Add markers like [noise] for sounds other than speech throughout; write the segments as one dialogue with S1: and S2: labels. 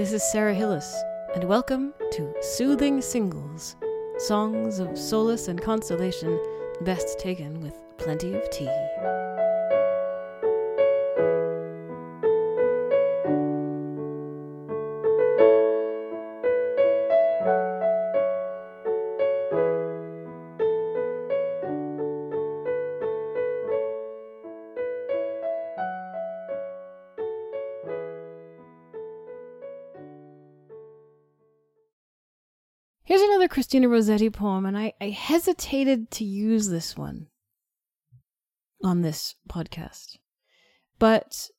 S1: this is Sarah Hillis, and welcome to Soothing Singles Songs of Solace and Consolation, best taken with plenty of tea. Christina Rossetti poem, and I, I hesitated to use this one on this podcast. But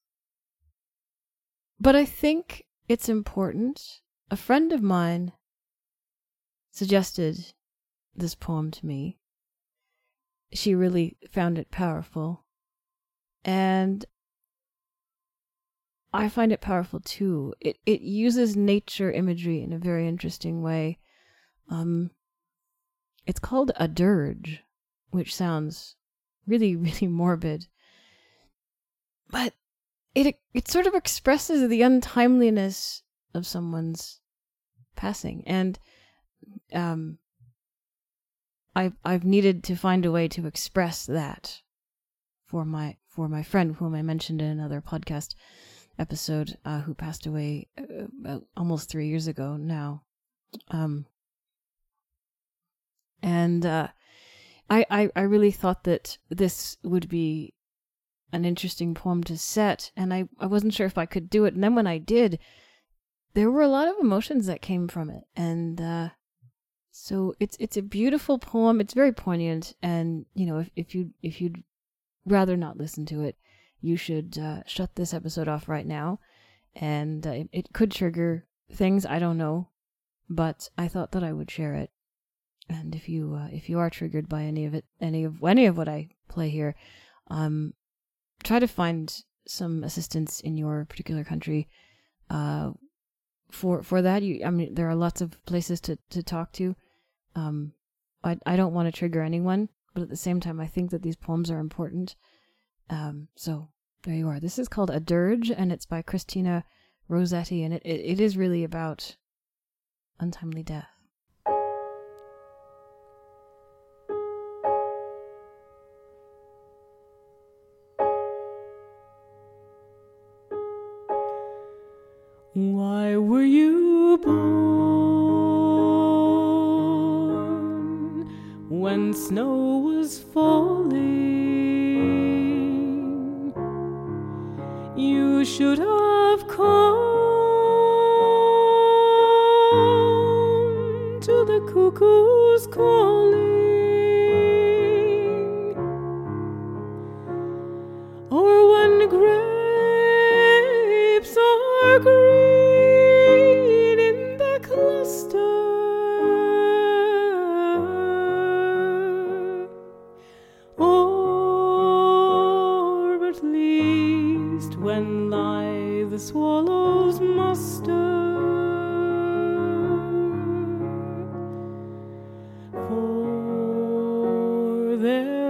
S1: but I think it's important. A friend of mine suggested this poem to me. She really found it powerful. And I find it powerful too. It it uses nature imagery in a very interesting way um, it's called a dirge, which sounds really, [laughs] really morbid. But it it sort of expresses the untimeliness of someone's passing, and um, I've I've needed to find a way to express that for my for my friend whom I mentioned in another podcast episode, uh, who passed away uh, almost three years ago now. Um, and uh, I, I I really thought that this would be an interesting poem to set, and I I wasn't sure if I could do it. And then when I did, there were a lot of emotions that came from it, and uh, so it's it's a beautiful poem. It's very poignant, and you know if if you if you'd rather not listen to it, you should uh, shut this episode off right now. And uh, it, it could trigger things I don't know, but I thought that I would share it and if you uh, if you are triggered by any of it any of any of what I play here, um, try to find some assistance in your particular country. Uh, for for that, you I mean there are lots of places to to talk to. Um, I I don't want to trigger anyone, but at the same time, I think that these poems are important. Um, so there you are. This is called a dirge, and it's by Christina Rossetti, and it, it, it is really about untimely death.
S2: Why were you born when snow was falling? You should have come to the cuckoo's calling.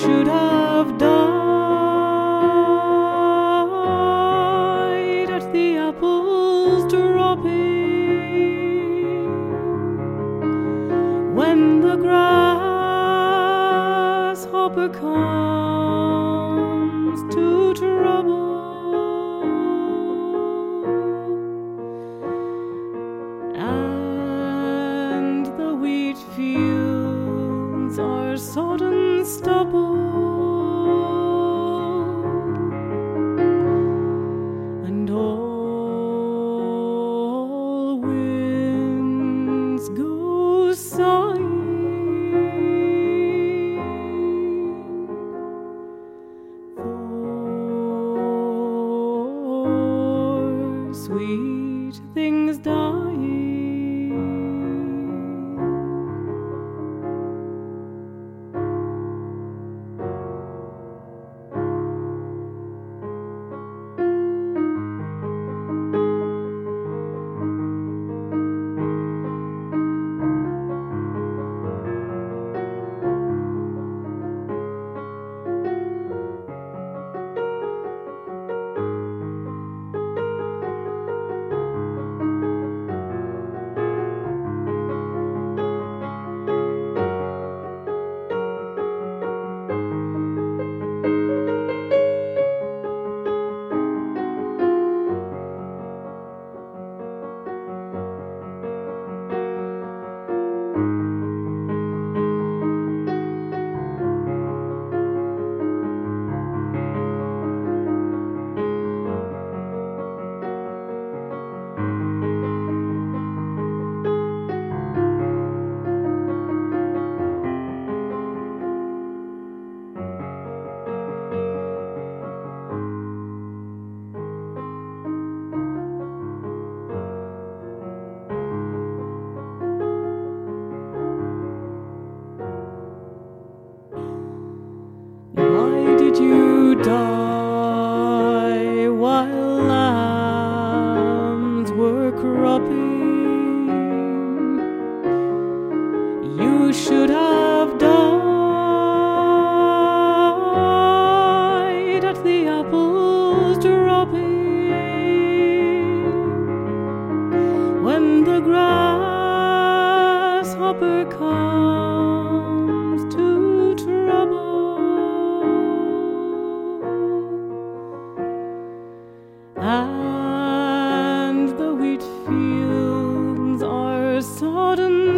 S2: should have died at the apples dropping when the grasshopper comes to trouble. Sweet things dying.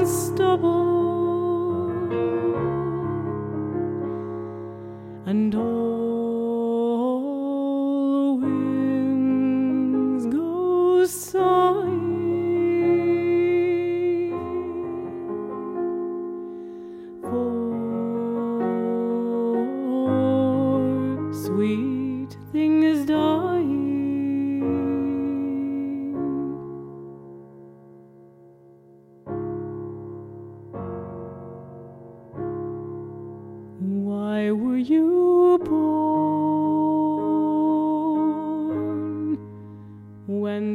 S2: Sodden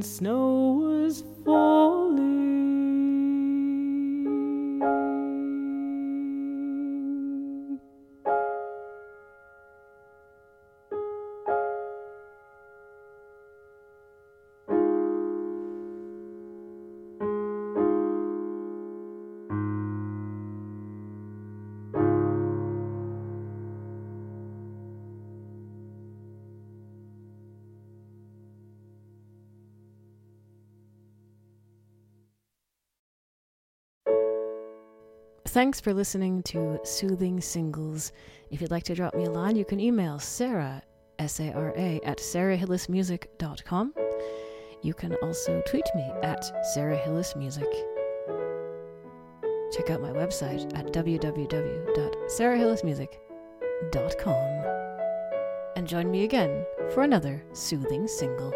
S2: snow was falling?
S1: Thanks for listening to Soothing Singles. If you'd like to drop me a line, you can email Sarah, S A R A, at sarahhillismusic.com. You can also tweet me at sarahhillismusic. Check out my website at www.sarahhillismusic.com. And join me again for another soothing single.